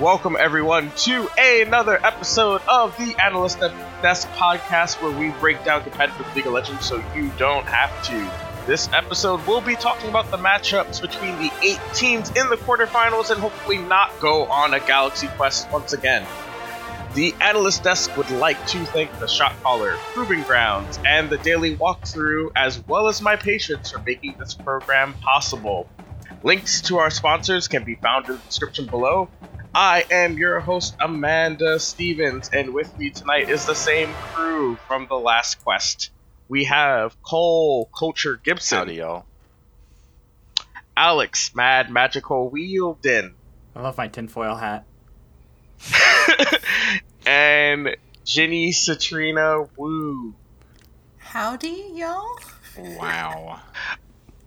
Welcome everyone to another episode of the Analyst Desk podcast where we break down competitive League of Legends so you don't have to. This episode we'll be talking about the matchups between the eight teams in the quarterfinals and hopefully not go on a galaxy quest once again. The Analyst Desk would like to thank the Shot Caller, Proving Grounds, and the Daily Walkthrough, as well as my patients for making this program possible. Links to our sponsors can be found in the description below, I am your host, Amanda Stevens, and with me tonight is the same crew from the last quest. We have Cole Culture Gibson. Howdy, y'all. Alex Mad Magical Whieldon. I love my tinfoil hat. and Ginny Satyrina Woo. Howdy, y'all. Wow.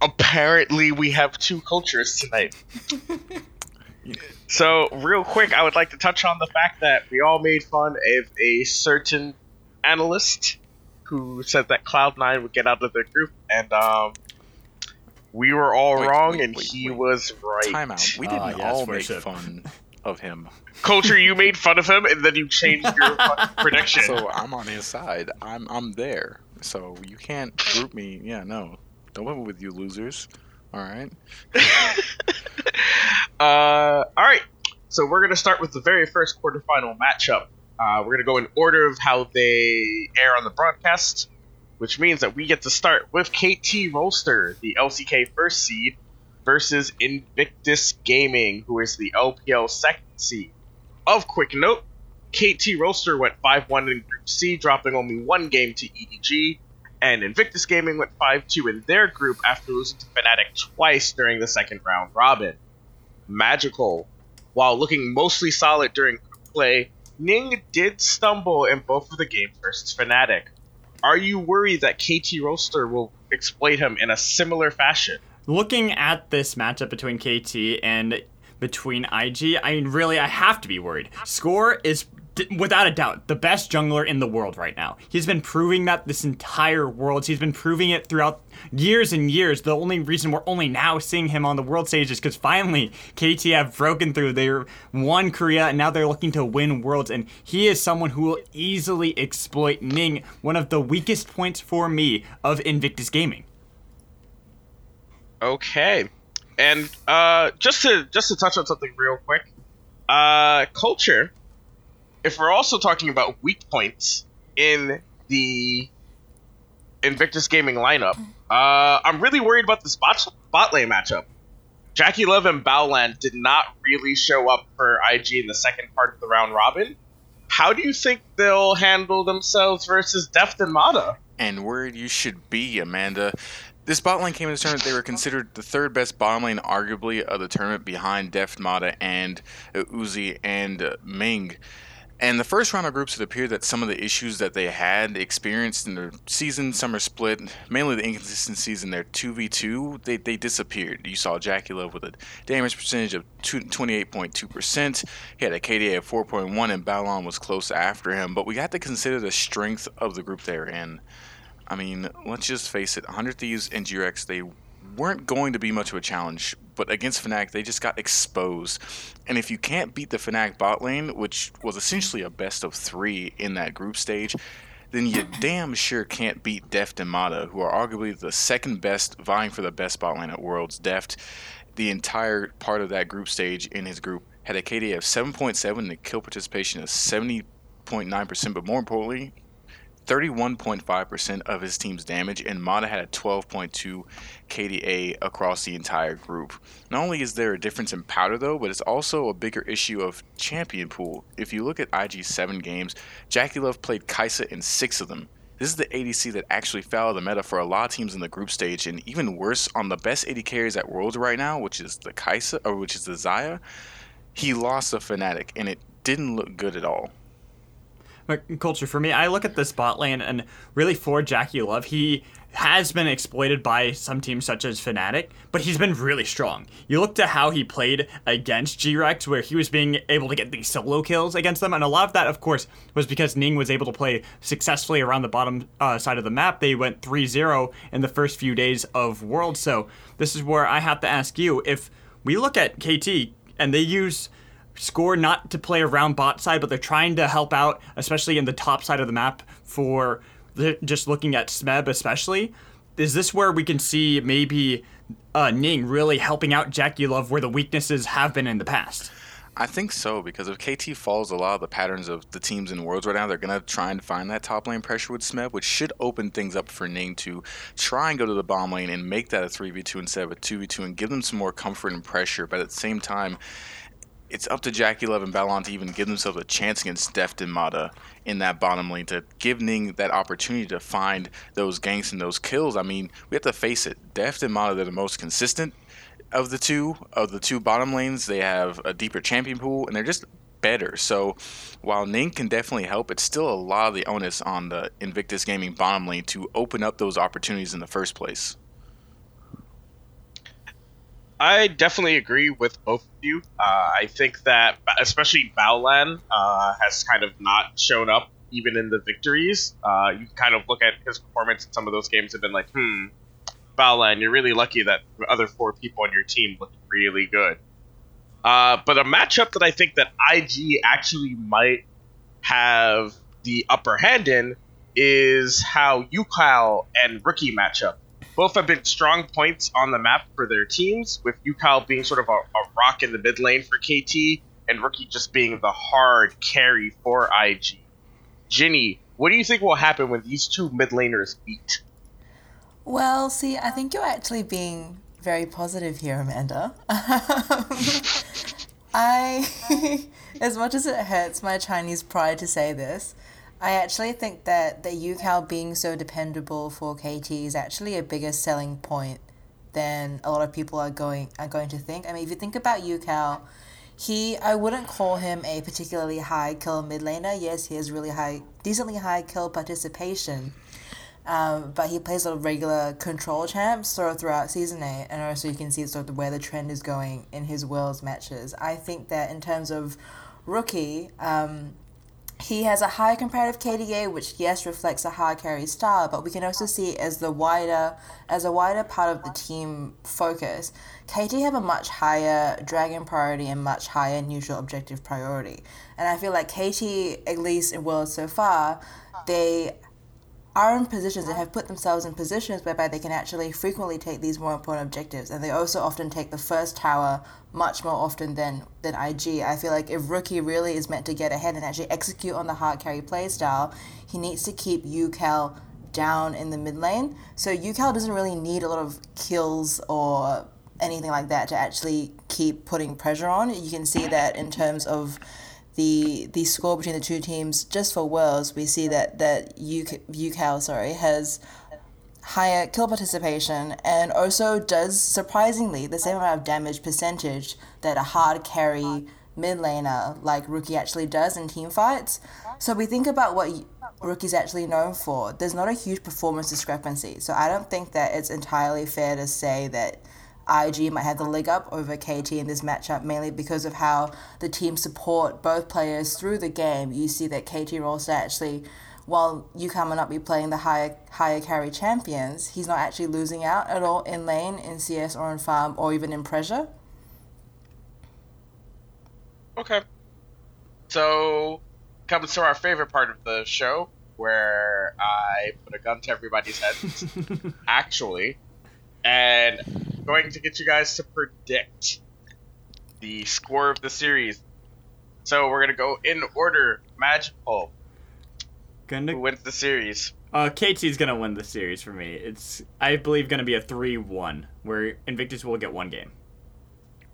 Apparently, we have two cultures tonight. So, real quick, I would like to touch on the fact that we all made fun of a certain analyst who said that Cloud9 would get out of their group, and um, we were all Wait, wrong, wait, and wait, he wait. was right. Time out. We Ah, didn't yes, all make worship. fun of him. Culture, you made fun of him, and then you changed your prediction. So I'm on his side. I'm I'm there. So you can't group me. Yeah, no. Don't put with you losers. All right. Uh, all right. So we're gonna start with the very first quarterfinal matchup. Uh, we're gonna go in order of how they air on the broadcast, which means that we get to start with KT Rolster, the LCK first seed, versus Invictus Gaming, who is the LPL second seed. Of quick note, KT Rolster went 5-1 in Group C, dropping only one game to EDG, and Invictus Gaming went 5-2 in their group after losing to Fnatic twice during the second round robin magical. While looking mostly solid during play, Ning did stumble in both of the games versus Fnatic. Are you worried that KT Rolster will exploit him in a similar fashion? Looking at this matchup between KT and between IG, I mean, really, I have to be worried. Score is, without a doubt, the best jungler in the world right now. He's been proving that this entire world. He's been proving it throughout years and years. The only reason we're only now seeing him on the world stage is because finally KT have broken through. They won Korea and now they're looking to win worlds. And he is someone who will easily exploit Ning, one of the weakest points for me of Invictus Gaming. Okay, and uh, just to just to touch on something real quick, uh, culture. If we're also talking about weak points in the Invictus Gaming lineup, uh, I'm really worried about this bot, bot lane matchup. JackeyLove and Baolan did not really show up for IG in the second part of the round robin. How do you think they'll handle themselves versus Deft and Mata? And where you should be, Amanda. This bot lane came in the tournament. They were considered the third best bottom lane, arguably, of the tournament behind Deft Mata and uh, Uzi and uh, Ming. And the first round of groups, it appeared that some of the issues that they had experienced in their season summer split, mainly the inconsistencies in their 2v2, they, they disappeared. You saw JackeyLove with a damage percentage of 28.2%. He had a KDA of 4.1, and Baolan was close after him. But we got to consider the strength of the group they're in. I mean, let's just face it 100 Thieves and GRX, they weren't going to be much of a challenge, but against Fnatic, they just got exposed. And if you can't beat the Fnatic bot lane, which was essentially a best of three in that group stage, then you damn sure can't beat Deft and Mata, who are arguably the second best, vying for the best bot lane at Worlds. Deft, the entire part of that group stage in his group, had a KDA of 7.7 and a kill participation of 70.9%, but more importantly, 31.5% of his team's damage, and Mata had a 12.2 KDA across the entire group. Not only is there a difference in powder though, but it's also a bigger issue of champion pool. If you look at IG's seven games, JackeyLove played Kaisa in six of them. This is the ADC that actually of the meta for a lot of teams in the group stage, and even worse, on the best AD carries at Worlds right now, which is the Kaisa or which is the Xayah, he lost a Fnatic, and it didn't look good at all. Culture for me, I look at this bot lane and really for JackeyLove, he has been exploited by some teams such as Fnatic, but he's been really strong. You look to how he played against G-Rex, where he was being able to get these solo kills against them, and a lot of that, of course, was because Ning was able to play successfully around the bottom uh, side of the map. They went 3-0 in the first few days of World, so this is where I have to ask you, if we look at KT and they use score not to play around bot side, but they're trying to help out, especially in the top side of the map for the, just looking at Smeb especially. Is this where we can see maybe uh, Ning really helping out JackeyLove where the weaknesses have been in the past? I think so because if KT follows a lot of the patterns of the teams in Worlds right now, they're gonna try and find that top lane pressure with Smeb, which should open things up for Ning to try and go to the bottom lane and make that a three v two instead of a two v two and give them some more comfort and pressure. But at the same time, it's up to JackeyLove and Baolan to even give themselves a chance against Deft and Mata in that bottom lane to give Ning that opportunity to find those ganks and those kills. I mean, we have to face it. Deft and Mata, they're the most consistent of the two of the two bottom lanes. They have a deeper champion pool, and they're just better. So while Ning can definitely help, it's still a lot of the onus on the Invictus Gaming bottom lane to open up those opportunities in the first place. I definitely agree with both of you. Uh, I think that, especially Baolan, uh, has kind of not shown up even in the victories. Uh, you kind of look at his performance in some of those games and been like, hmm, Baolan, you're really lucky that the other four people on your team look really good. Uh, but a matchup that I think that IG actually might have the upper hand in is how Ucal and Rookie matchup. Both have been strong points on the map for their teams, with Ucal being sort of a, a rock in the mid lane for KT, and Rookie just being the hard carry for IG. Ginny, what do you think will happen when these two mid laners meet? Well, see, I think you're actually being very positive here, Amanda. I, as much as it hurts my Chinese pride to say this, I actually think that the UCal being so dependable for KT is actually a bigger selling point than a lot of people are going are going to think. I mean, if you think about UCal, he I wouldn't call him a particularly high kill mid laner. Yes, he has really high, decently high kill participation, um, but he plays a regular control champs sort of throughout season eight, and also you can see sort of where the trend is going in his worlds matches. I think that in terms of rookie, um, he has a high comparative KDA, which yes reflects a high carry style, but we can also see as the wider as a wider part of the team focus. KT have a much higher dragon priority and much higher neutral objective priority, and I feel like KT, at least in worlds so far, they are in positions and have put themselves in positions whereby they can actually frequently take these more important objectives and they also often take the first tower much more often than than IG. I feel like if Rookie really is meant to get ahead and actually execute on the hard carry playstyle, he needs to keep Ucal down in the mid lane. So Ucal doesn't really need a lot of kills or anything like that to actually keep putting pressure on. You can see that in terms of the the score between the two teams just for Worlds, we see that that UK, UCal sorry has higher kill participation and also does surprisingly the same amount of damage percentage that a hard carry mid laner like Rookie actually does in team fights. So we think about what Rookie's actually known for. There's not a huge performance discrepancy. So I don't think that it's entirely fair to say that IG might have the leg up over KT in this matchup, mainly because of how the team support both players through the game. You see that KT rolls actually, while Ucal might not be playing the higher higher carry champions, he's not actually losing out at all in lane, in CS or in farm, or even in pressure. Okay. So, comes to our favorite part of the show, where I put a gun to everybody's head. Actually, and going to get you guys to predict the score of the series. So we're gonna go in order. Magical. Gonna Who wins the series? Uh, KT's gonna win the series for me. It's I believe gonna be a three-one where Invictus will get one game.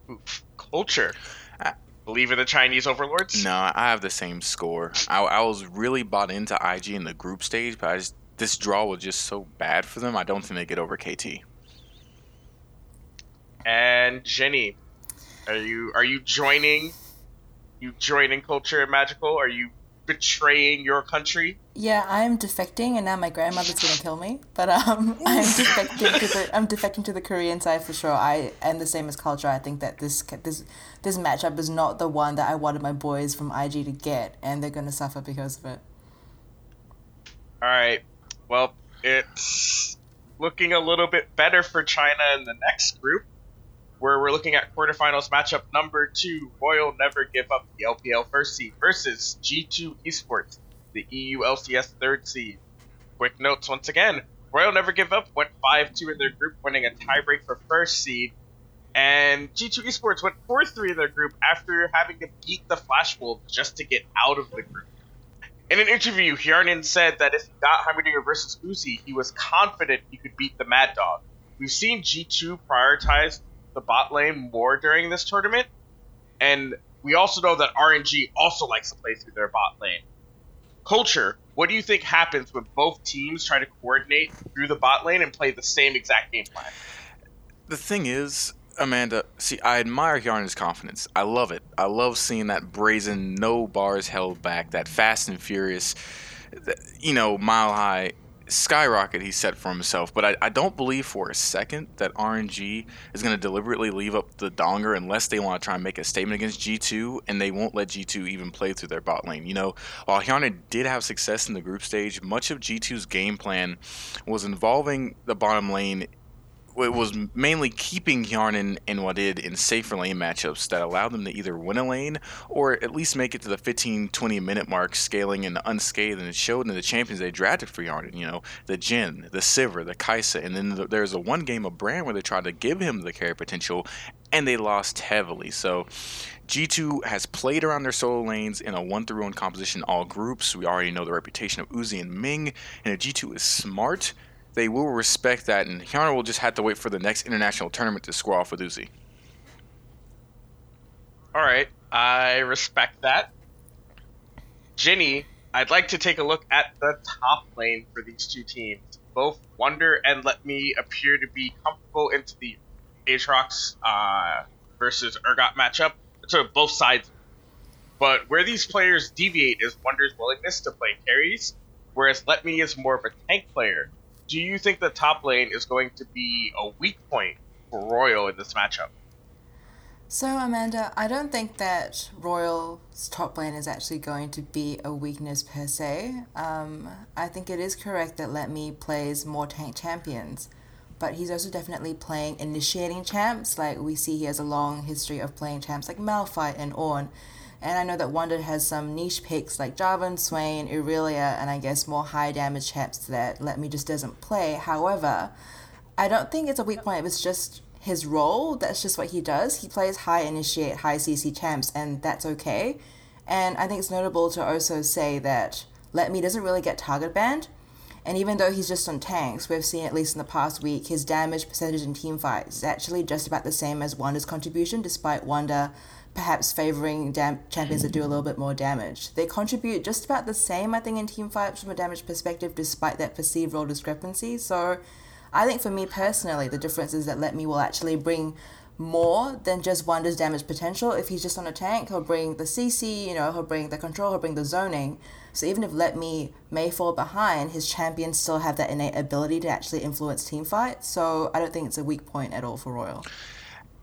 Oof. Culture. I believe in the Chinese overlords. No, I have the same score. I, I was really bought into IG in the group stage, but I just, this draw was just so bad for them. I don't think they get over KT. And Ginny, are you are you joining? You joining culture and magical? Are you betraying your country? Yeah, I'm defecting, and now my grandmother's gonna kill me. But um, I'm defecting to the I'm defecting to the Korean side for sure. I am the same as culture. I think that this this this matchup is not the one that I wanted my boys from IG to get, and they're gonna suffer because of it. All right. Well, it's looking a little bit better for China in the next group. Where we're looking at quarterfinals matchup number two. Royal Never Give Up, the LPL first seed, versus G2 Esports, the EU LCS third seed. Quick notes once again Royal Never Give Up went 5 2 in their group, winning a tiebreak for first seed. And G2 Esports went 4 3 in their group after having to beat the Flash Wolves just to get out of the group. In an interview, Hjarnan said that if he got Heimerdinger versus Uzi, he was confident he could beat the Mad Dog. We've seen G2 prioritize the bot lane more during this tournament, and we also know that RNG also likes to play through their bot lane. Culture, what do you think happens when both teams try to coordinate through the bot lane and play the same exact game plan? The thing is, Amanda, see, I admire Hjarnan's confidence. I love it. I love seeing that brazen, no bars held back, that fast and furious, you know, mile high skyrocket he set for himself. But I, I don't believe for a second that RNG is going to deliberately leave up the donger unless they want to try and make a statement against G2, and they won't let G2 even play through their bot lane. You know, while Hjarnan did have success in the group stage, much of G2's game plan was involving the bottom lane it was mainly keeping Hjarnan and Wadid in safer lane matchups that allowed them to either win a lane or at least make it to the 15 20 minute mark, scaling and unscathed. And it showed in the champions they drafted for Hjarnan, you know, the Jhin, the Sivir, the Kai'Sa. And then the, there's a one game of Brand where they tried to give him the carry potential and they lost heavily. So G2 has played around their solo lanes in a one through one composition all groups. We already know the reputation of Uzi and Ming. And if G2 is smart, they will respect that, and Hjarnan will just have to wait for the next international tournament to square off with Uzi. All right, I respect that. Ginny, I'd like to take a look at the top lane for these two teams. Both Wunder and Let Me appear to be comfortable into the Aatrox uh, versus Urgot matchup. So both sides. But where these players deviate is Wunder's willingness to play carries, whereas Let Me is more of a tank player do you think the top lane is going to be a weak point for Royal in this matchup? So, Amanda, I don't think that Royal's top lane is actually going to be a weakness per se. Um, I think it is correct that Let Me plays more tank champions, but he's also definitely playing initiating champs. Like, we see he has a long history of playing champs like Malphite and Ornn. And I know that Wunder has some niche picks like Jarvan, Swain, Irelia, and I guess more high damage champs that Let Me just doesn't play. However, I don't think it's a weak point. It was just his role. That's just what he does. He plays high initiate, high CC champs, and that's okay. And I think it's notable to also say that Let Me doesn't really get target banned. And even though he's just on tanks, we've seen at least in the past week, his damage percentage in team fights is actually just about the same as Wunder's contribution, despite Wunder perhaps favoring dam- champions that do a mm. little bit more damage. They contribute just about the same, I think, in team fights from a damage perspective, despite that perceived role discrepancy. So I think for me personally, the difference is that Let Me will actually bring more than just Wunder's damage potential. If he's just on a tank, he'll bring the CC, you know, he'll bring the control, he'll bring the zoning. So even if Let Me may fall behind, his champions still have that innate ability to actually influence team fights. So I don't think it's a weak point at all for Royal.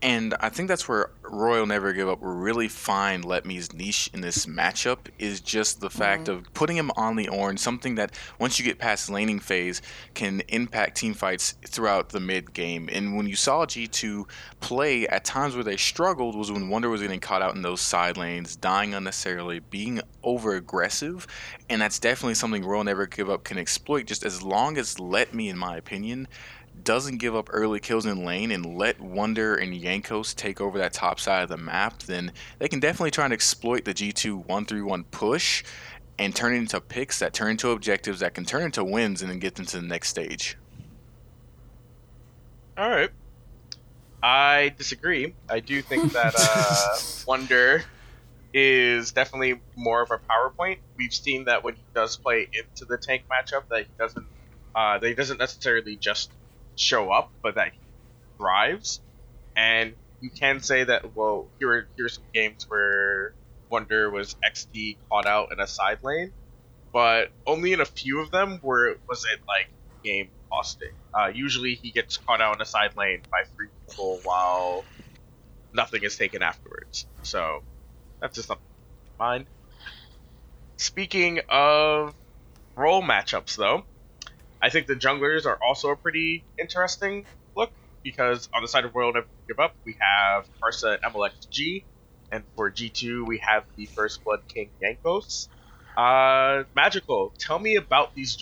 And I think that's where Royal Never Give Up really find Let Me's niche in this matchup is just the fact mm-hmm. of putting him on the orange, something that once you get past laning phase can impact team fights throughout the mid game. And when you saw G2 play at times where they struggled was when Wunder was getting caught out in those side lanes, dying unnecessarily, being over aggressive. And that's definitely something Royal Never Give Up can exploit just as long as Let Me, in my opinion, doesn't give up early kills in lane and let Wunder and Jankos take over that top side of the map, then they can definitely try and exploit the G2 1 3 1 push and turn it into picks that turn into objectives that can turn into wins and then get them to the next stage. All right. I disagree. I do think that uh, Wunder is definitely more of a power point. We've seen that when he does play into the tank matchup, that he doesn't uh, that he doesn't necessarily just show up, but that he thrives. And you can say that well, here are here's some games where Wunder was XD caught out in a side lane, but only in a few of them where was it like game costing. Uh, usually he gets caught out in a side lane by three people while nothing is taken afterwards. So that's just something mind. Speaking of role matchups, though, I think the junglers are also a pretty interesting look. because on the side of Royal Never Give Up, we have Karsa and MLXG, and for G2, we have the First Blood King Jankos. Uh, Magical, tell me about these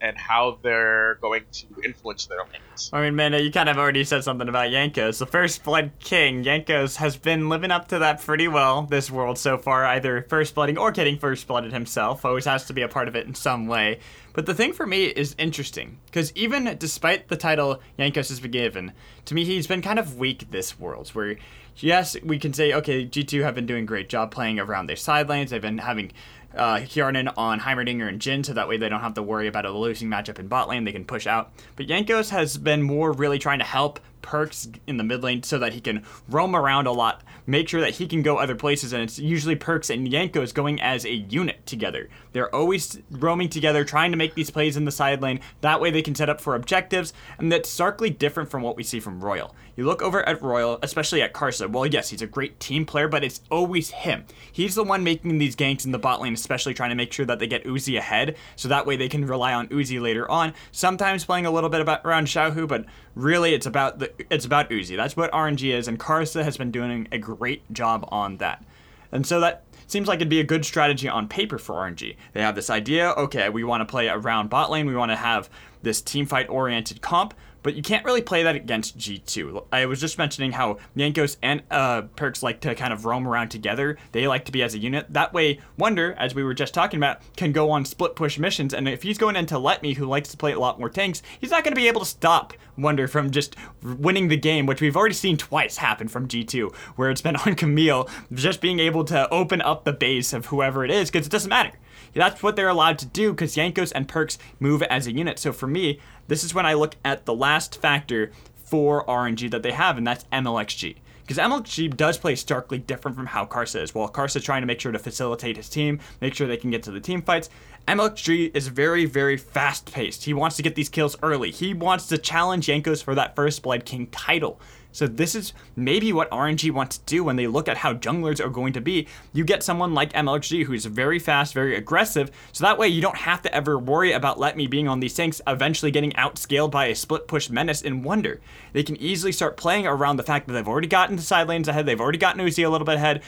and how they're going to influence their lanes. I mean, man, you kind of already said something about Jankos. The First Blood King, Jankos, has been living up to that pretty well this world so far, either first blooding or getting first blooded himself. Always has to be a part of it in some way. But the thing for me is interesting, because even despite the title Jankos has been given, to me he's been kind of weak this world, where yes, we can say, okay, G2 have been doing a great job playing around their side lanes. They've been having uh, Hjarnan on Heimerdinger and Jhin, so that way they don't have to worry about a losing matchup in bot lane. They can push out. But Jankos has been more really trying to help Perkz in the mid lane so that he can roam around a lot, make sure that he can go other places, and it's usually Perkz and Jankos going as a unit together. They're always roaming together, trying to make these plays in the side lane. That way they can set up for objectives, and that's starkly different from what we see from Royal. You look over at Royal, especially at Karsa. Well, yes, he's a great team player, but it's always him. He's the one making these ganks in the bot lane, especially trying to make sure that they get Uzi ahead, so that way they can rely on Uzi later on. Sometimes playing a little bit about around Xiaohu, but really it's about the it's about Uzi. That's what RNG is, and Karsa has been doing a great job on that. And so that seems like it'd be a good strategy on paper for RNG. They have this idea, okay, we want to play around bot lane, we want to have this team fight oriented comp, but you can't really play that against G2. I was just mentioning how Jankos and uh, Perkz like to kind of roam around together. They like to be as a unit. That way, Wunder, as we were just talking about, can go on split push missions. And if he's going into Let Me, who likes to play a lot more tanks, he's not going to be able to stop Wunder from just winning the game, which we've already seen twice happen from G2, where it's been on Camille just being able to open up the base of whoever it is, because it doesn't matter. That's what they're allowed to do because Jankos and Perkz move as a unit. So for me, this is when I look at the last factor for RNG that they have, and that's MLXG. Because MLXG does play starkly different from how Karsa is. While Karsa is trying to make sure to facilitate his team, make sure they can get to the team fights, MLXG is very, very fast paced. He wants to get these kills early. He wants to challenge Jankos for that first Blood King title. So this is maybe what RNG wants to do when they look at how junglers are going to be. You get someone like MLG who's very fast, very aggressive, so that way you don't have to ever worry about Let Me being on these tanks eventually getting outscaled by a split push menace in Wunder. They can easily start playing around the fact that they've already gotten the side lanes ahead, they've already gotten Uzi a little bit ahead.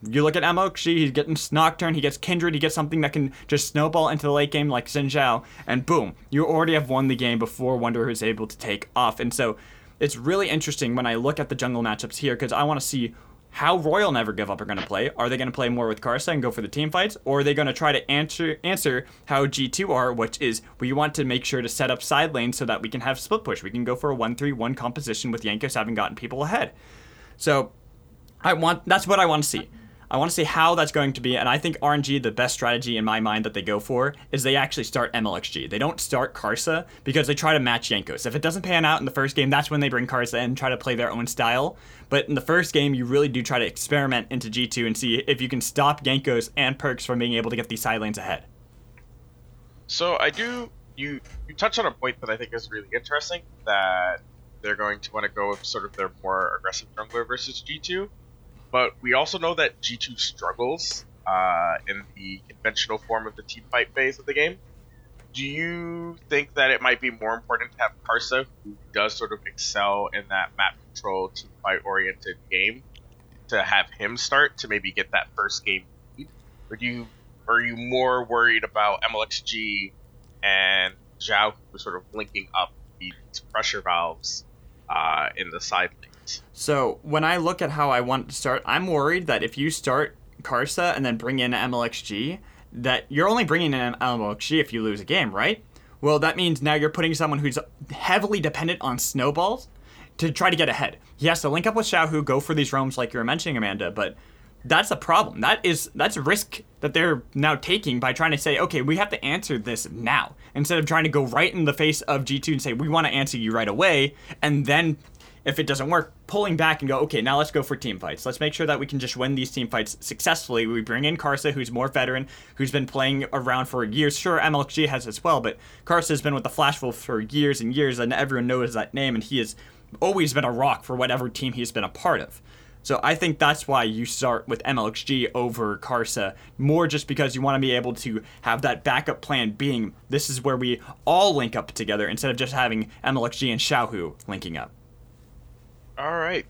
You look at MLXG, he's getting Nocturne, he gets Kindred, he gets something that can just snowball into the late game like Xin Zhao, and boom, you already have won the game before Wunder is able to take off. And so it's really interesting when I look at the jungle matchups here because I want to see how Royal Never Give Up are going to play. Are they going to play more with Karsa and go for the team fights, or are they going to try to answer answer how G2 are, which is we want to make sure to set up side lanes so that we can have split push. We can go for a one-three-one composition with Jankos having gotten people ahead. So I want that's what I want to see. I want to see how that's going to be, and I think RNG, the best strategy in my mind that they go for, is they actually start MLXG. They don't start Karsa because they try to match Jankos. If it doesn't pan out in the first game, that's when they bring Karsa in and try to play their own style. But in the first game, you really do try to experiment into G2 and see if you can stop Jankos and Perkz from being able to get these side lanes ahead. So I do you you touch on a point that I think is really interesting that they're going to want to go with sort of their more aggressive jungler versus G2 but we also know that G2 struggles uh, in the conventional form of the team fight phase of the game. Do you think that it might be more important to have Karsa, who does sort of excel in that map control team fight oriented game, to have him start to maybe get that first game lead? Or do you are you more worried about MLXG and Zhao who sort of linking up these pressure valves uh, in the side lane? So when I look at how I want to start, I'm worried that if you start Karsa and then bring in MLXG, that you're only bringing in MLXG if you lose a game, right? Well, that means now you're putting someone who's heavily dependent on snowballs to try to get ahead. He has to link up with Xiaohu, go for these roams like you were mentioning, Amanda, but that's a problem. That is that's a risk that they're now taking by trying to say, okay, we have to answer this now instead of trying to go right in the face of G2 and say we want to answer you right away, and then if it doesn't work, pulling back and go, okay, now let's go for team fights. Let's make sure that we can just win these team fights successfully. We bring in Karsa, who's more veteran, who's been playing around for years. Sure, MLG has as well, but Karsa has been with the Flash Wolf for years and years, and everyone knows that name, and he has always been a rock for whatever team he's been a part of. So I think that's why you start with MLXG over Karsa, more just because you want to be able to have that backup plan being this is where we all link up together instead of just having MLXG and Xiaohu linking up. All right.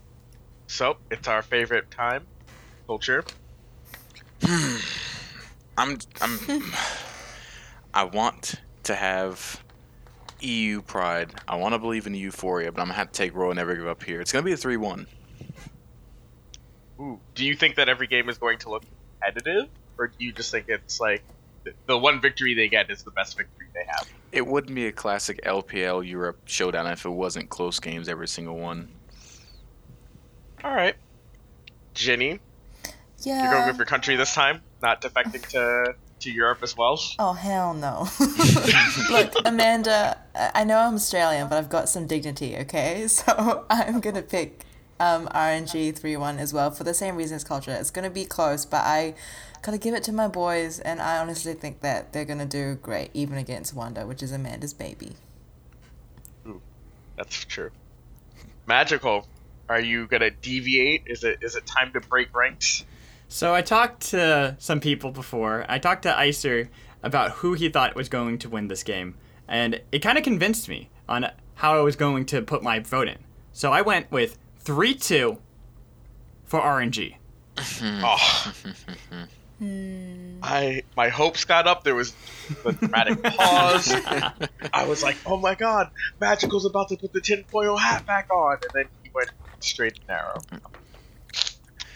So it's our favorite time, culture. I'm I'm I want to have EU pride. I want to believe in euphoria, but I'm gonna have to take Royal Never Give Up here. It's gonna be a three-one. Ooh. Do you think that every game is going to look competitive, or do you just think it's like the one victory they get is the best victory they have? It wouldn't be a classic LPL Europe showdown if it wasn't close games every single one. All right. Ginny, Yeah. you're going with your country this time, not defecting to to Europe as well. Oh hell no! Look, Amanda, I I know I'm Australian, but I've got some dignity. Okay, so I'm gonna pick um, RNG three one as well for the same reasons. culture. It's gonna be close, but I gotta give it to my boys, and I honestly think that they're gonna do great, even against Wunder, which is Amanda's baby. Ooh, That's true. Magical. Are you gonna deviate? Is it is it time to break ranks? So I talked to some people before. I talked to Icer about who he thought was going to win this game, and it kind of convinced me on how I was going to put my vote in. So I went with 3 2 for RNG. Oh. Mm-hmm. Ah. Hmm. I my hopes got up. There was a dramatic pause. I was like, "Oh my god, Magical's about to put the tinfoil hat back on," and then he went straight and narrow.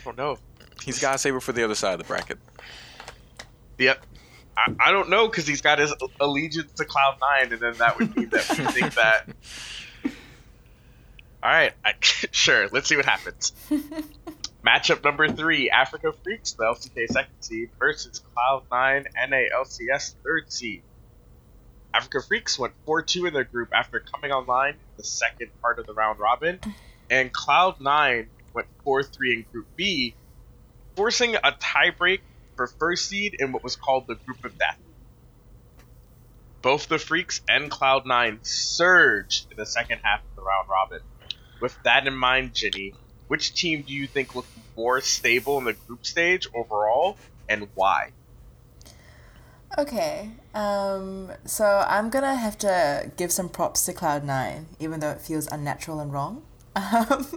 Oh no. He's got a saber for the other side of the bracket. Yep. I, I don't know because he's got his allegiance to Cloud Nine, and then that would mean that we think that. All right, I, sure. Let's see what happens. Matchup number three: Afreeca Freecs, the LCK second seed, versus Cloud Nine NALCS third seed. Afreeca Freecs went 4-2 in their group after coming online in the second part of the round robin, and Cloud Nine went 4-3 in Group B, forcing a tiebreak for first seed in what was called the Group of Death. Both the Freecs and Cloud9 surged in the second half of the round robin. With that in mind, Ginny, which team do you think looked more stable in the group stage overall, and why? Okay, um, so I'm gonna have to give some props to Cloud9, even though it feels unnatural and wrong. Um,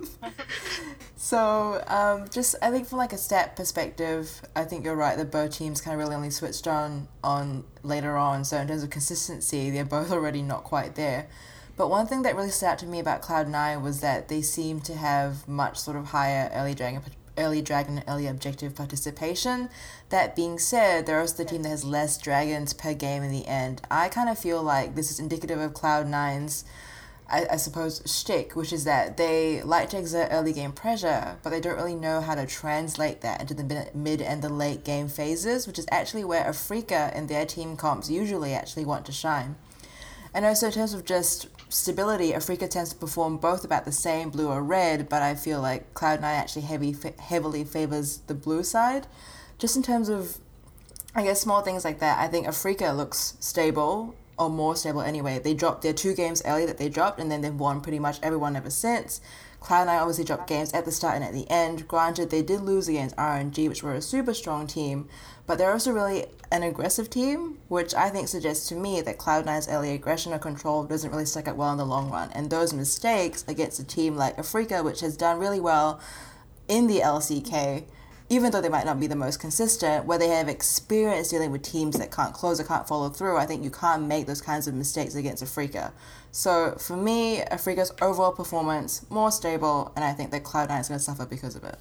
so, um, just I think from like a stat perspective, I think you're right that both teams kind of really only switched on on later on. So in terms of consistency, they're both already not quite there. But one thing that really stood out to me about Cloud9 was that they seem to have much sort of higher early dragon early dragon early objective participation. That being said, they're also the team that has less dragons per game in the end. I kind of feel like this is indicative of Cloud9's I, I suppose, shtick, which is that they like to exert early game pressure, but they don't really know how to translate that into the mid, and the late game phases, which is actually where Afreeca and their team comps usually actually want to shine. And also, in terms of just stability, Afreeca tends to perform both about the same, blue or red, but I feel like Cloud9 actually heavy, heavily favors the blue side. Just in terms of, I guess, small things like that, I think Afreeca looks stable or more stable anyway. They dropped their two games early that they dropped, and then they've won pretty much everyone ever since. Cloud9 obviously dropped games at the start and at the end. Granted, they did lose against RNG, which were a super strong team, but they're also really an aggressive team, which I think suggests to me that Cloud9's early aggression or control doesn't really stack up well in the long run. And those mistakes against a team like Afreeca, which has done really well in the LCK, even though they might not be the most consistent, where they have experience dealing with teams that can't close or can't follow through, I think you can't make those kinds of mistakes against Afreeca. So for me, Afreeca's overall performance more stable, and I think that Cloud9 is going to suffer because of it.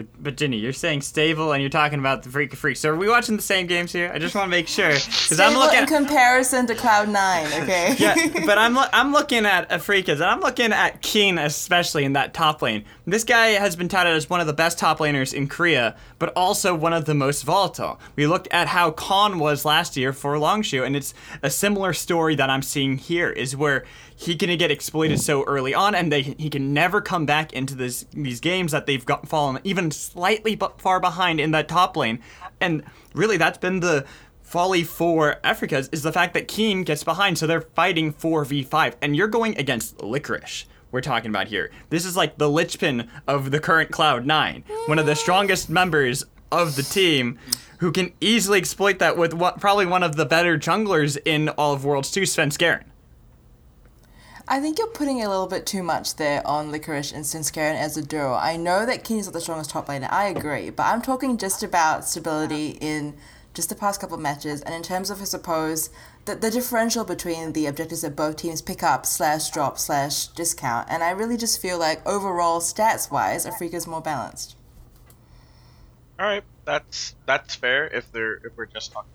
But, but Ginny, you're saying stable, and you're talking about the Freak of Freaks. So are we watching the same games here? I just want to make sure because I'm looking. in comparison to Cloud9, okay? yeah, but I'm lo- I'm looking at Afreeca's, and I'm looking at Kiin especially in that top lane. This guy has been touted as one of the best top laners in Korea, but also one of the most volatile. We looked at how Khan was last year for Longzhu, and it's a similar story that I'm seeing here, is where he can get exploited so early on, and they he can never come back into this these games that they've got fallen even slightly bu- far behind in that top lane, and really that's been the folly for Afreeca is the fact that Kiin gets behind, so they're fighting 4v5, and you're going against Licorice. We're talking about here. This is like the Lichpin of the current Cloud9, one of the strongest members of the team, who can easily exploit that with what, probably one of the better junglers in all of Worlds 2, Svenskeren. I think you're putting a little bit too much there on Licorice and Svenskeren as a duo. I know that Kenny's not the strongest top laner, I agree, but I'm talking just about stability in just the past couple of matches, and in terms of, I suppose, the, the differential between the objectives that both teams pick up slash drop slash discount, and I really just feel like overall, stats wise, Afreeca's more balanced. All right, that's that's fair if they're if we're just talking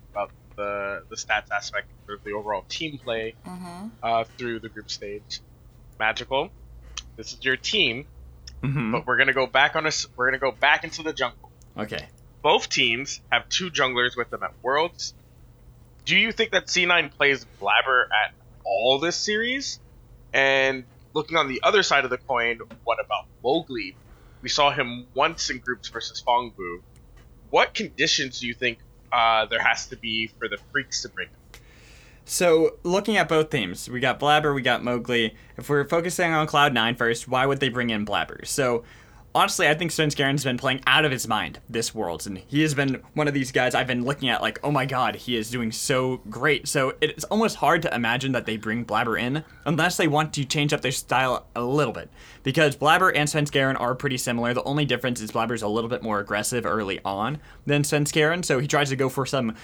the the stats aspect of the overall team play Mm-hmm. uh, through the group stage. Magical, this is your team, hmm but we're gonna go back on us. We're gonna go back into the jungle. Okay. Both teams have two junglers with them at Worlds. Do you think that C9 plays Blaber at all this series? And looking on the other side of the coin, what about Mowgli? We saw him once in groups versus Phong Vu. What conditions do you think uh, there has to be for the freaks to bring him? So, looking at both themes, we got Blaber, we got Mowgli. If we're focusing on Cloud Nine first, why would they bring in Blaber? So, honestly, I think Svenskeren's been playing out of his mind this Worlds, and he has been one of these guys I've been looking at like, oh my god, he is doing so great. So, it's almost hard to imagine that they bring Blaber in unless they want to change up their style a little bit. Because Blaber and Sven Svenskeren are pretty similar. The only difference is Blaber's a little bit more aggressive early on than Sven Svenskeren, so he tries to go for some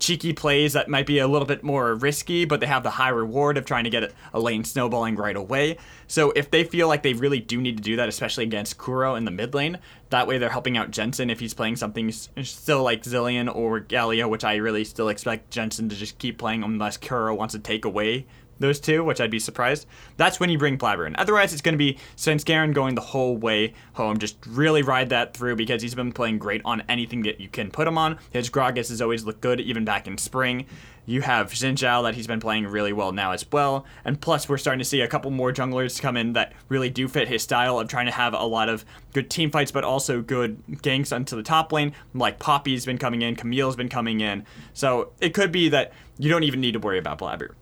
cheeky plays that might be a little bit more risky, but they have the high reward of trying to get a lane snowballing right away. So if they feel like they really do need to do that, especially against Kuro in the mid lane, that way they're helping out Jensen if he's playing something still like Zilean or Galio, which I really still expect Jensen to just keep playing unless Kuro wants to take away those two, which I'd be surprised. That's when you bring Blaber in. Otherwise, it's going to be Svenskeren going the whole way home. Just really ride that through because he's been playing great on anything that you can put him on. His Gragas has always looked good, even back in spring. You have Xin Zhao that he's been playing really well now as well. And plus, we're starting to see a couple more junglers come in that really do fit his style of trying to have a lot of good team fights, but also good ganks onto the top lane. Like Poppy's been coming in, Camille's been coming in. So it could be that you don't even need to worry about Blaber.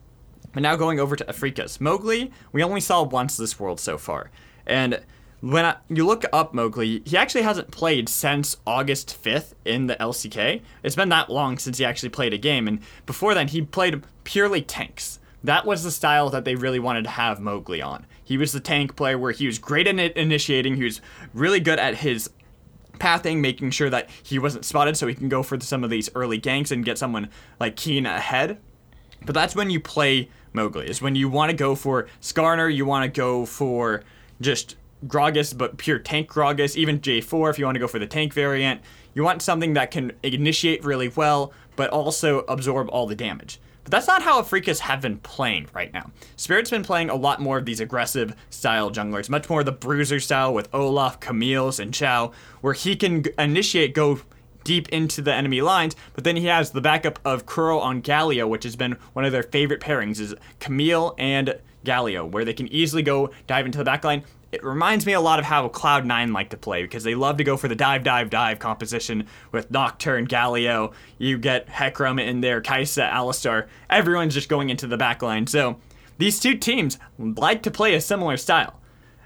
But now going over to Afreeca's. Mowgli, we only saw once this world so far. And when I, you look up Mowgli, he actually hasn't played since August 5th in the LCK. It's been that long since he actually played a game. And before then, he played purely tanks. That was the style that they really wanted to have Mowgli on. He was the tank player where he was great at initiating, he was really good at his pathing, making sure that he wasn't spotted so he can go for some of these early ganks and get someone like Kiin ahead. But that's when you play Mowgli, is when you want to go for Skarner, you want to go for just Gragas, but pure tank Gragas, even J4 if you want to go for the tank variant. You want something that can initiate really well, but also absorb all the damage. But that's not how Afreeca's have been playing right now. Spirit's been playing a lot more of these aggressive style junglers, much more the bruiser style with Olaf, Camille's, and Zhao, where he can initiate, go deep into the enemy lines, but then he has the backup of Kuro on Galio, which has been one of their favorite pairings, is Camille and Galio, where they can easily go dive into the backline. It reminds me a lot of how Cloud9 like to play because they love to go for the dive, dive, dive composition with Nocturne, Galio. You get Hecarim in there, Kaisa, Alistar. Everyone's just going into the backline. So these two teams like to play a similar style.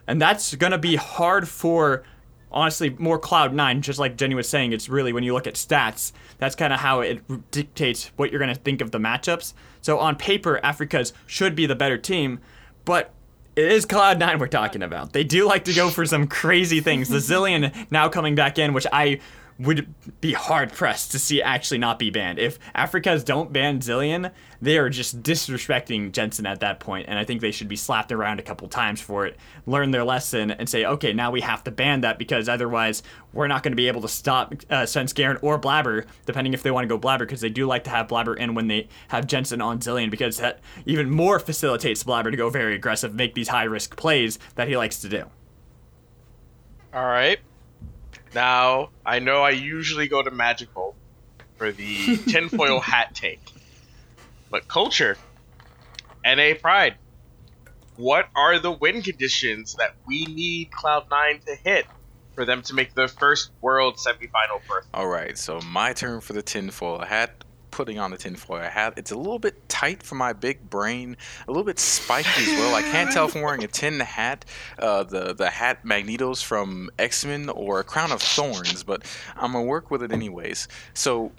And that's going to be hard for honestly more cloud nine just like Ginny was saying it's really when you look at stats that's kind of how it dictates what you're going to think of the matchups. So on paper Afreeca's should be the better team but it is cloud nine we're talking about. They do like to go for some crazy things. The Zilean now coming back in which i would be hard pressed to see actually not be banned. If Afreeca's don't ban Zilean, they are just disrespecting Jensen at that point, and I think they should be slapped around a couple times for it, learn their lesson, and say, okay, now we have to ban that because otherwise we're not going to be able to stop uh, Svenskeren or Blaber, depending if they want to go Blaber, because they do like to have Blaber in when they have Jensen on Zilean, because that even more facilitates Blaber to go very aggressive, make these high risk plays that he likes to do. All right. Now, I know I usually go to Magical for the tinfoil hat take. But Culture, NA Pride, what are the win conditions that we need Cloud9 to hit for them to make the first World semifinal berth? All right, so my turn for the tinfoil hat. Putting on the tinfoil hat. It's a little bit tight for my big brain, a little bit spiky as well. I can't tell if I'm wearing a tin hat, uh, the the hat Magnetos from X Men, or a crown of thorns, but I'm gonna work with it anyways. So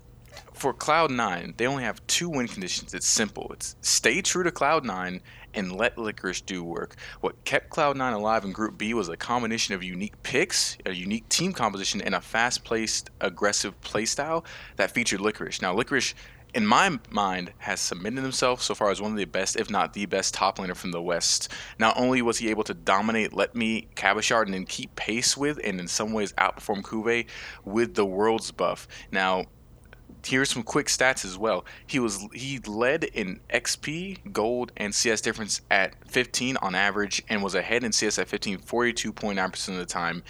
for Cloud9, they only have two win conditions. It's simple. It's stay true to Cloud9 and let Licorice do work. What kept Cloud9 alive in Group B was a combination of unique picks, a unique team composition, and a fast-paced, aggressive playstyle that featured Licorice. Now, Licorice in my mind, has cemented himself so far as one of the best, if not the best, top laner from the West. Not only was he able to dominate Let Me, Cabochard, and then keep pace with, and in some ways outperform CuVee with the world's buff. Now, here's some quick stats as well. He was he led in XP, gold, and CS difference at 15 on average, and was ahead in CS at 15 42.9% of the time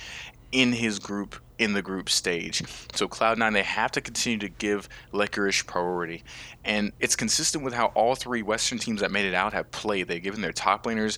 in his group in the group stage. So Cloud9 they have to continue to give Licorice priority. And it's consistent with how all three Western teams that made it out have played. They've given their top laners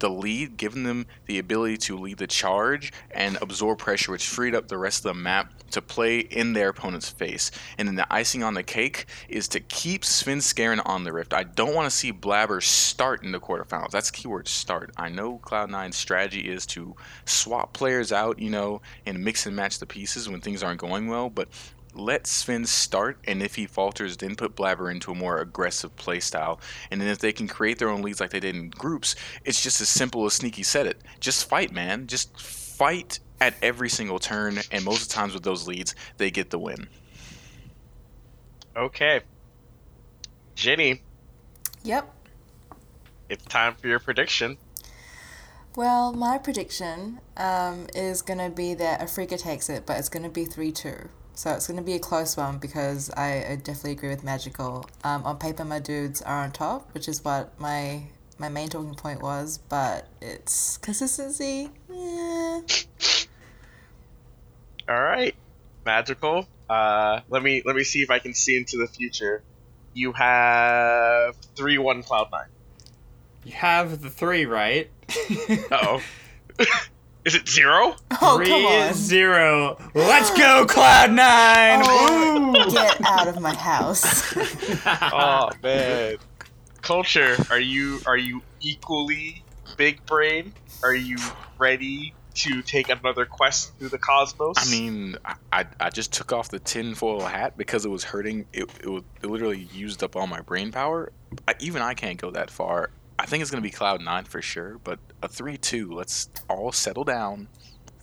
the lead, giving them the ability to lead the charge and absorb pressure, which freed up the rest of the map to play in their opponent's face. And then the icing on the cake is to keep Svenskeren on the Rift. I don't want to see Blaber start in the quarterfinals. That's keyword start. I know Cloud9's strategy is to swap players out, you know, and mix and match the pieces when things aren't going well, but let Sven start, and if he falters, then put Blaber into a more aggressive playstyle. And then if they can create their own leads like they did in groups, it's just as simple as Sneaky said it. Just fight, man. Just fight at every single turn, and most of the times with those leads, they get the win. Okay. Ginny. Yep. It's time for your prediction. Well, my prediction um, is going to be that Afreeca takes it, but it's going to be 3 2. So it's going to be a close one because I, I definitely agree with Magical. Um, on paper, my dudes are on top, which is what my my main talking point was, but it's consistency. Yeah. All right, Magical. Uh, let me let me see if I can see into the future. You have three one cloud nine. You have the three, right? oh. Is it zero? Oh, Three come on. zero. Let's go, Cloud Nine. Oh, get out of my house. oh man. Culture, are you are you equally big brain? Are you ready to take another quest through the cosmos? I mean, I, I, I just took off the tinfoil hat because it was hurting. It, it, was- it literally used up all my brain power. I, even I can't go that far. I think it's going to be Cloud 9 for sure, but a 3 2. Let's all settle down.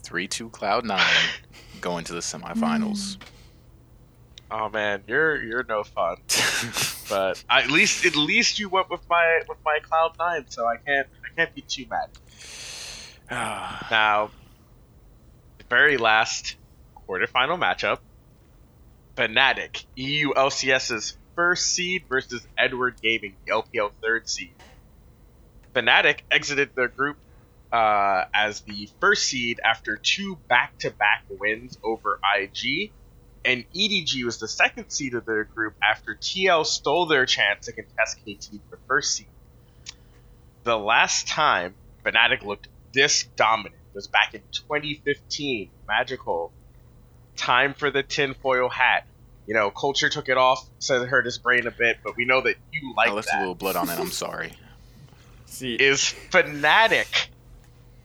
3 2 Cloud 9 go into the semifinals. Mm. oh man, you're you're no fun. But at least at least you went with my with my cloud nine, so I can't I can't be too mad. Now, the very last quarterfinal matchup Fnatic, EU LCS's first seed versus Edward Gaming, the LPL third seed. Fnatic exited their group uh, as the first seed after two back to back wins over IG, and EDG was the second seed of their group after TL stole their chance to contest KT for first seed. The last time Fnatic looked this dominant was back in 2015. Magical. Time for the tinfoil hat. You know, Culture took it off, said it hurt his brain a bit, but we know that you like I left that. a little blood on it. I'm sorry. See, Is Fnatic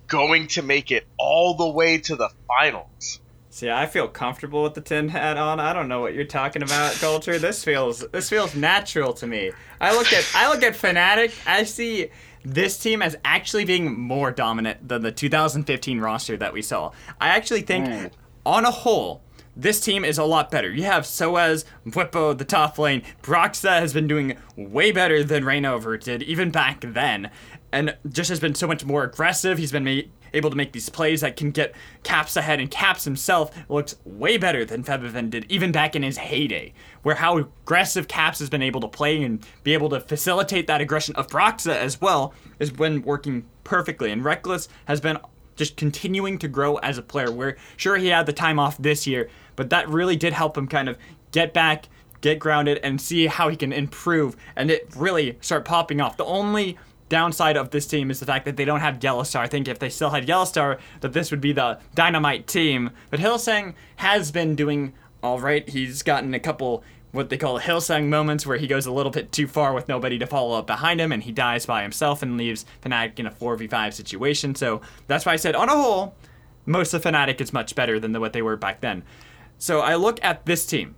going to make it all the way to the finals? see, I feel comfortable with the tin hat on. I don't know what you're talking about, culture. This feels this feels natural to me. I look at I look at Fnatic. I see this team as actually being more dominant than the 2015 roster that we saw. I actually think, hmm. on a whole, this team is a lot better. You have Soaz, Bwipo, the top lane. Broxah has been doing way better than Reignover did, even back then. And just has been so much more aggressive. He's been ma- able to make these plays that can get Caps ahead, and Caps himself looks way better than Febiven did, even back in his heyday. Where how aggressive Caps has been able to play and be able to facilitate that aggression of Broxah as well has been working perfectly. And Rekkles has been just continuing to grow as a player. Where sure he had the time off this year, but that really did help him kind of get back, get grounded, and see how he can improve, and it really start popping off. The only downside of this team is the fact that they don't have Yellowstar. I think if they still had Yellowstar, that this would be the dynamite team. But Hylissang has been doing all right. He's gotten a couple what they call Hylissang moments where he goes a little bit too far with nobody to follow up behind him and he dies by himself and leaves Fnatic in a 4v5 situation. So that's why I said on a whole, most of Fnatic is much better than the, what they were back then. So I look at this team.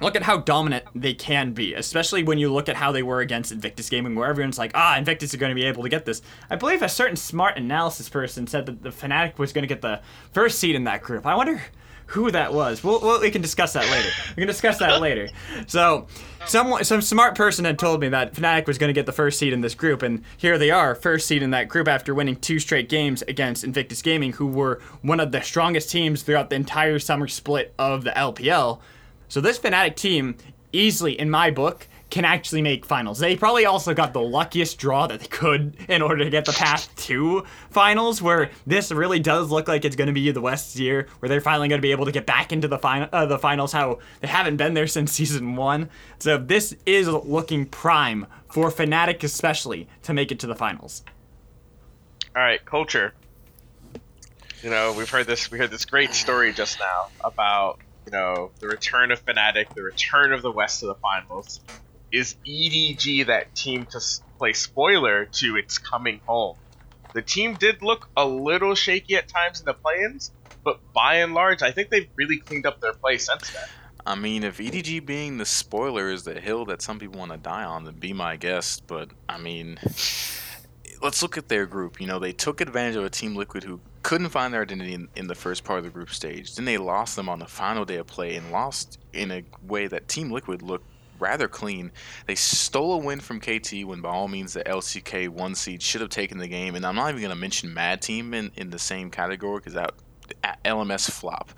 look at how dominant they can be, especially when you look at how they were against Invictus Gaming, where everyone's like, ah, Invictus are going to be able to get this. I believe a certain smart analysis person said that the Fnatic was going to get the first seed in that group. I wonder who that was. We'll, we'll, we can discuss that later. We can discuss that later. So, someone, some smart person had told me that Fnatic was going to get the first seed in this group, and here they are, first seed in that group after winning two straight games against Invictus Gaming, who were one of the strongest teams throughout the entire summer split of the LPL. So this Fnatic team, easily in my book, can actually make finals. They probably also got the luckiest draw that they could in order to get the path to finals, where this really does look like it's going to be the West's year, where they're finally going to be able to get back into the final, uh, the finals. How they haven't been there since season one. So this is looking prime for Fnatic, especially to make it to the finals. All right, culture. You know, we've heard this. We heard this great story just now about you know the return of Fnatic, the return of the West to the finals is EDG that team to play spoiler to its coming home? The team did look a little shaky at times in the play-ins, but by and large, I think they've really cleaned up their play since then. I mean, if EDG being the spoiler is the hill that some people want to die on, then be my guest. But I mean, let's look at their group. You know, they took advantage of a Team Liquid who couldn't find their identity in, in, the first part of the group stage. Then they lost them on the final day of play and lost in a way that Team Liquid looked rather clean. They stole a win from KT when, by all means, the LCK one seed should have taken the game. And I'm not even going to mention Mad Team in, in the same category because that LMS flop.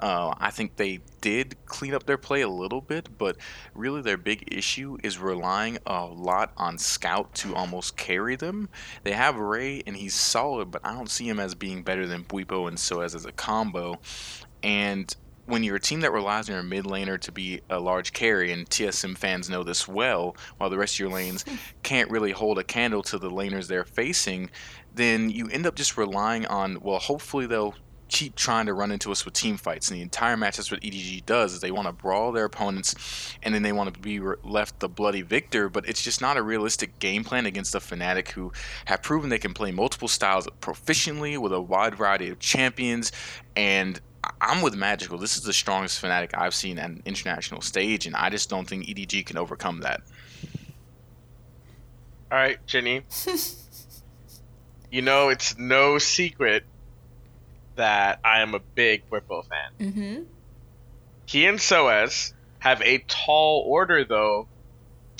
Uh, I think they did clean up their play a little bit, but really their big issue is relying a lot on Scout to almost carry them. They have Ray, and he's solid, but I don't see him as being better than Bwipo and Soaz as a combo. And when you're a team that relies on your mid laner to be a large carry, and TSM fans know this well, while the rest of your lanes can't really hold a candle to the laners they're facing, then you end up just relying on, well, hopefully they'll keep trying to run into us with team fights. And the entire match, that's what EDG does, is they want to brawl their opponents, and then they want to be left the bloody victor. But it's just not a realistic game plan against a Fnatic who have proven they can play multiple styles proficiently with a wide variety of champions. And I'm with Magical. This is the strongest Fnatic I've seen at an international stage, and I just don't think EDG can overcome that. All right, Ginny. you know, it's no secret that I am a big Bwipo fan. Mm-hmm. He and Soaz have a tall order, though,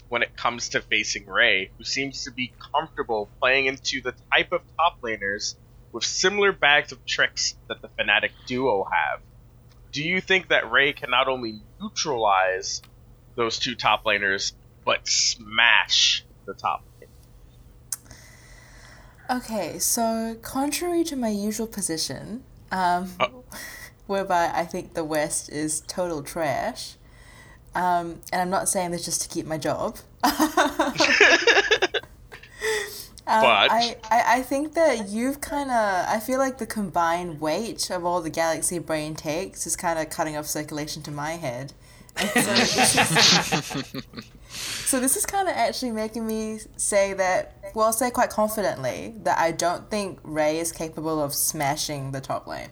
when it comes to facing Ray, who seems to be comfortable playing into the type of top laners with similar bags of tricks that the Fnatic duo have. Do you think that Ray can not only neutralize those two top laners, but smash the top lane? Okay, so contrary to my usual position, um, oh. whereby I think the West is total trash, um, and I'm not saying this just to keep my job. Um, but I, I, I think that you've kind of I feel like the combined weight of all the galaxy brain takes is kind of cutting off circulation to my head. So this, is, so this is kind of actually making me say that well I'll say quite confidently that I don't think Ray is capable of smashing the top lane.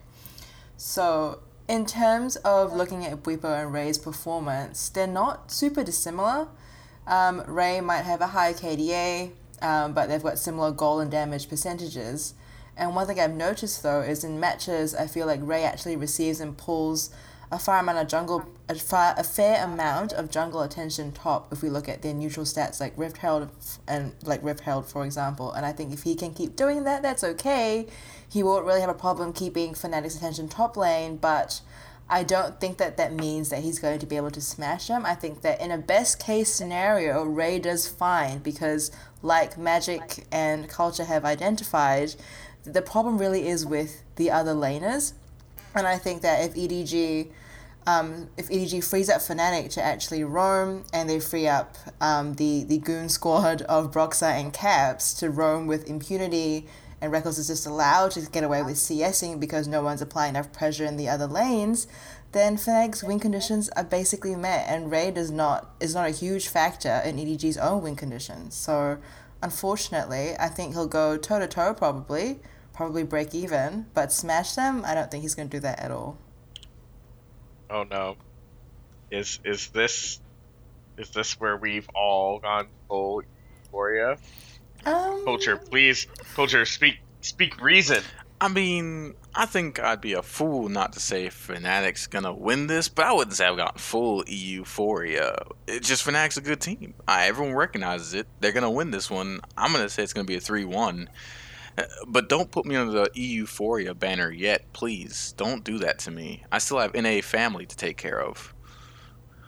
So in terms of looking at Bwipo and Ray's performance, they're not super dissimilar. Um, Ray might have a high KDA, um, but they've got similar goal and damage percentages. And one thing I've noticed though is in matches, I feel like Ray actually receives and pulls a fair amount of jungle, a, far, a fair amount of jungle attention top if we look at their neutral stats like Rift Herald and like Rift Herald for example. And I think if he can keep doing that, that's okay. He won't really have a problem keeping Fnatic's attention top lane, but I don't think that that means that he's going to be able to smash them. I think that in a best case scenario, Ray does fine because, like Magic and Culture have identified, the problem really is with the other laners. And I think that if EDG, um, if EDG frees up Fnatic to actually roam, and they free up um, the the goon squad of Broxah and Caps to roam with impunity and Rekkles is just allowed to get away with CSing because no one's applying enough pressure in the other lanes, then Fnag's win conditions are basically met, and Ray does not is not a huge factor in EDG's own win conditions. So, unfortunately, I think he'll go toe to toe probably, probably break even, but smash them. I don't think he's going to do that at all. Oh no. Is is this is this where we've all gone full euphoria? Um, Culture, please, culture, speak speak reason. I mean, I think I'd be a fool not to say Fnatic's gonna win this, but I wouldn't say I've got full euphoria. It's just Fnatic's a good team. Uh, everyone recognizes it. They're gonna win this one. I'm gonna say it's gonna be a 3-1. Uh, But don't put me under the euphoria banner yet, please. Don't do that to me. I still have NA family to take care of.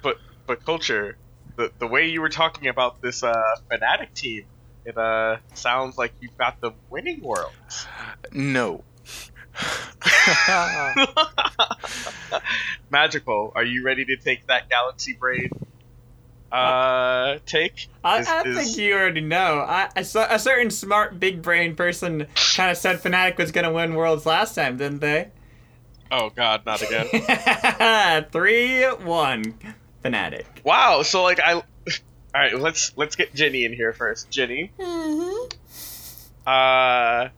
But but culture, the the way you were talking about this uh Fnatic team, it uh sounds like you've got the winning worlds. No. Magical, are you ready to take that Galaxy Brain uh take? I, Is- I is- think you already know. I, I saw a certain smart, big brain person kind of said Fnatic was gonna win Worlds last time, didn't they? Oh god, not again. Three, one, Fnatic. wow, so like I All right, let's let's get Ginny in here first. Ginny, mhm. uh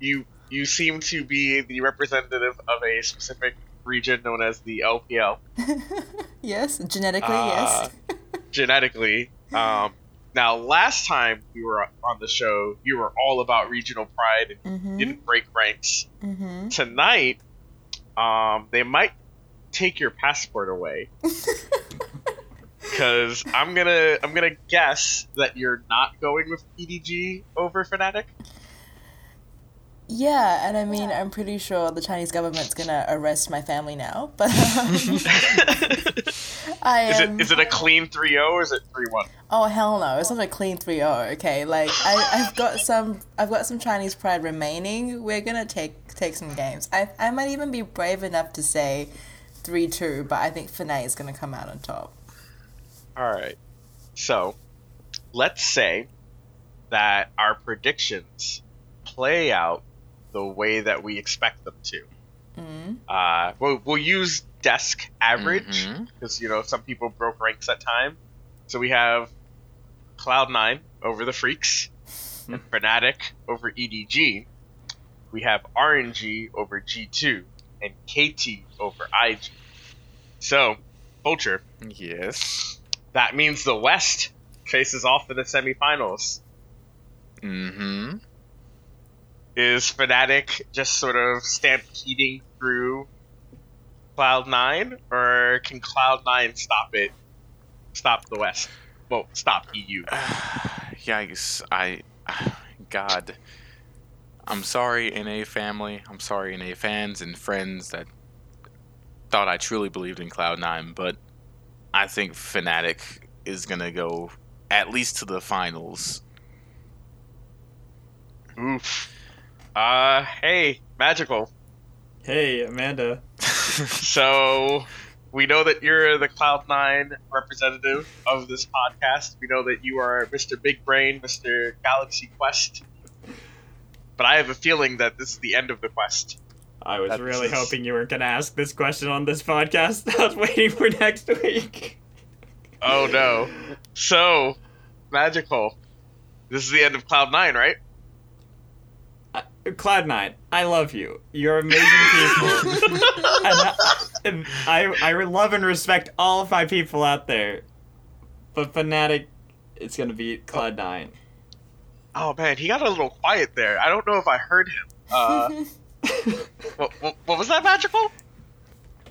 you you seem to be the representative of a specific region known as the LPL. yes, genetically, Uh, yes. genetically. Um, now, last time we were on the show, you were all about regional pride and Mhm. didn't break ranks. Mhm. Tonight, um, they might take your passport away because I'm gonna I'm gonna guess that you're not going with EDG over Fnatic. Yeah, and I mean, I'm pretty sure the Chinese government's gonna arrest my family now. But um, I Is am. it is it a clean 3-0 or is it 3-1? Oh hell no! It's not a clean 3-0, Okay, like I, I've got some, I've got some Chinese pride remaining. We're gonna take take some games. I, I might even be brave enough to say 3-2, but I think Fnatic is gonna come out on top. All right. So, let's say that our predictions play out the way that we expect them to. Mm. Uh, we'll, we'll use desk average because you know some people broke ranks at time. So we have Cloud Nine over the Freecs, and Fnatic over EDG. We have RNG over G2 and KT over IG. So, Culture, Yes. That means the West faces off in the semifinals. Mm-hmm. Is Fnatic just sort of stampeding through Cloud Nine, or can Cloud Nine stop it? Stop the West. Well, stop EU. Yikes. I. God. I'm sorry, NA family. I'm sorry, NA fans and friends that thought I truly believed in Cloud9, but I think Fnatic is going to go at least to the finals. Oof. Uh, hey, magical. Hey, Amanda. So we know that you're the Cloud Nine representative of this podcast. We know that you are Mr. Big Brain, Mr. Galaxy Quest. But I have a feeling that this is the end of the quest. I was That really is- hoping you weren't gonna ask this question on this podcast. I was waiting for next week. Oh no. So, magical. This is the end of Cloud Nine, right? Cloud9, I love you. You're amazing people. and I, and I, I love and respect all of my people out there. But Fnatic, it's gonna be Cloud9. Oh man, he got a little quiet there. I don't know if I heard him. Uh, what, what, what was that magical?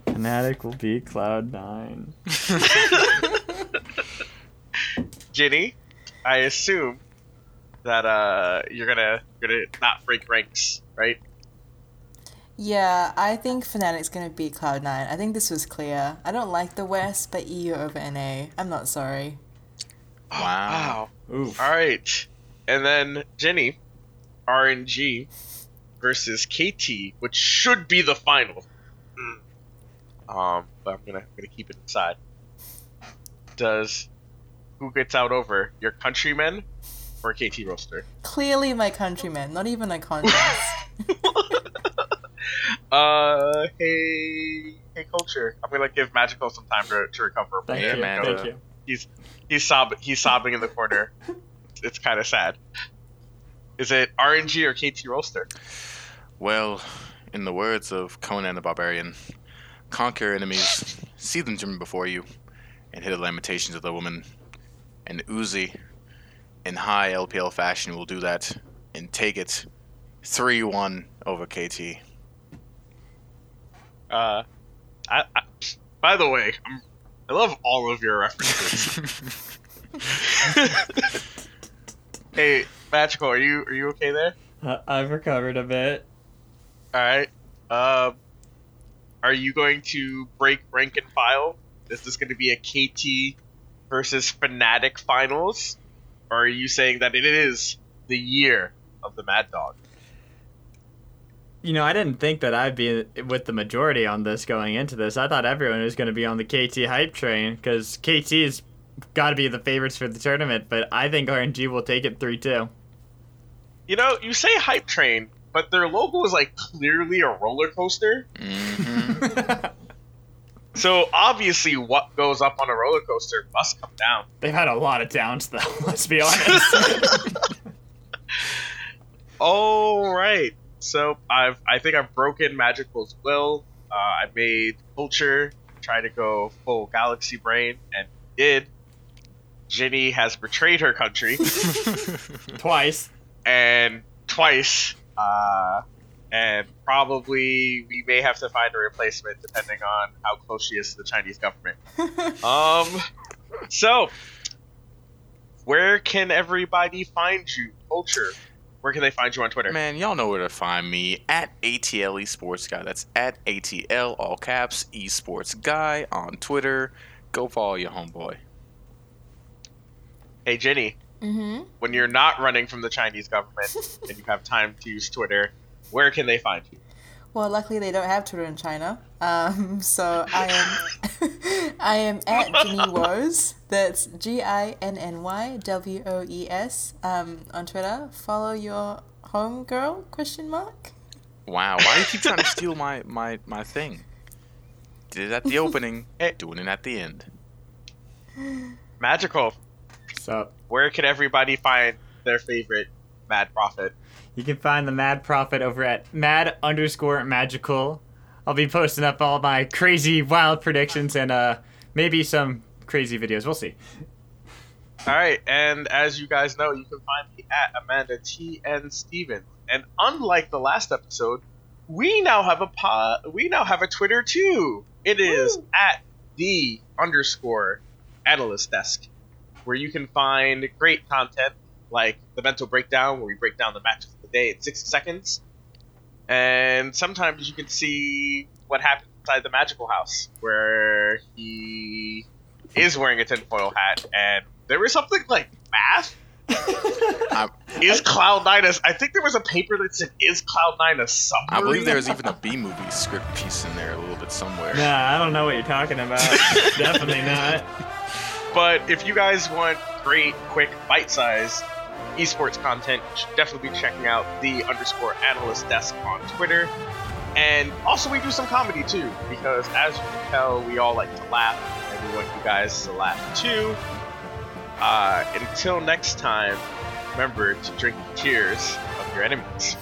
Fnatic will be Cloud9. Ginny, I assume that uh you're gonna gonna not break ranks, right? Yeah, I think Fnatic's gonna be Cloud9. I think this was clear. I don't like the West, but EU over NA. I'm not sorry. Oh, Wow. All right, and then Ginny, RNG versus KT, which should be the final. Mm. Um, but I'm gonna I'm gonna keep it inside. Does who gets out over your countrymen or KT Rolster? Clearly my countrymen, not even a contest. Uh, hey, hey, culture. I'm gonna give Magical some time to, to recover. Thank Yeah, you. man. Thank you. He's he's sobbing. He's sobbing in the corner. It's kind of sad. Is it RNG or KT Rolster? Well, in the words of Conan the Barbarian, conquer enemies, see them German before you and hear the lamentations of the woman. And Uzi, in high LPL fashion, will do that and take it 3 1 over KT. Uh, I, I, by the way, I'm, I love all of your references. hey, Magical, are you are you okay there? Uh, I've recovered a bit. All right. Um, are you going to break rank and file? Is this going to be a KT versus Fnatic finals, or are you saying that it is the year of the Mad Dog? You know, I didn't think that I'd be with the majority on this going into this. I thought everyone was going to be on the KT hype train because KT's got to be the favorites for the tournament, but I think RNG will take it 3 2. You know, you say hype train, but their logo is like clearly a roller coaster. hmm So obviously, what goes up on a roller coaster must come down. They've had a lot of downs, though, let's be honest. All right. So I've I think I've broken Magical's will. Uh, I made Culture try to go full Galaxy Brain and did. Ginny has betrayed her country Twice. and twice. Uh, and probably we may have to find a replacement depending on how close she is to the Chinese government. Um, so where can everybody find you, Culture? Where can they find you on Twitter? Man, y'all know where to find me at ATL Esports Guy. That's at ATL, all caps, Esports Guy on Twitter. Go follow your homeboy. Hey, Ginny. Mm-hmm. when you're not running from the Chinese government and you have time to use Twitter, where can they find you? Well, luckily they don't have Twitter in China. Um, so I am I am at Ginny Woes. That's G I N N Y W O E S um, on Twitter. Follow your home girl? Question mark. Wow, why do you keep trying to steal my, my, my thing? Did it at the opening, doing it at the end. Magical. So Where can everybody find their favorite Mad Prophet? you can find the Mad Prophet over at mad underscore magical. I'll be posting up all my crazy, wild predictions and uh maybe some crazy videos. We'll see. All right, and as you guys know, you can find me at Amanda T N Stevens. And unlike the last episode, we now have a po- we now have a Twitter too. It is Woo. at the underscore analyst desk, where you can find great content like the mental breakdown, where we break down the matches of the day in 60 seconds, and sometimes you can see what happened inside the magical house, where he is wearing a tinfoil hat, and there was something like math. I, um, Is Cloud Nine a? I think there was a paper that said, "Is Cloud Nine a I submarine?" I believe there was even a B movie script piece in there a little bit somewhere. Nah, I don't know what you're talking about. Definitely not. But if you guys want great, quick, bite-sized esports content, you should definitely be checking out the underscore analyst desk on Twitter. And also, we do some comedy too, because as you can tell, we all like to laugh, and we want you guys to laugh too. Uh, until next time, remember to drink the tears of your enemies.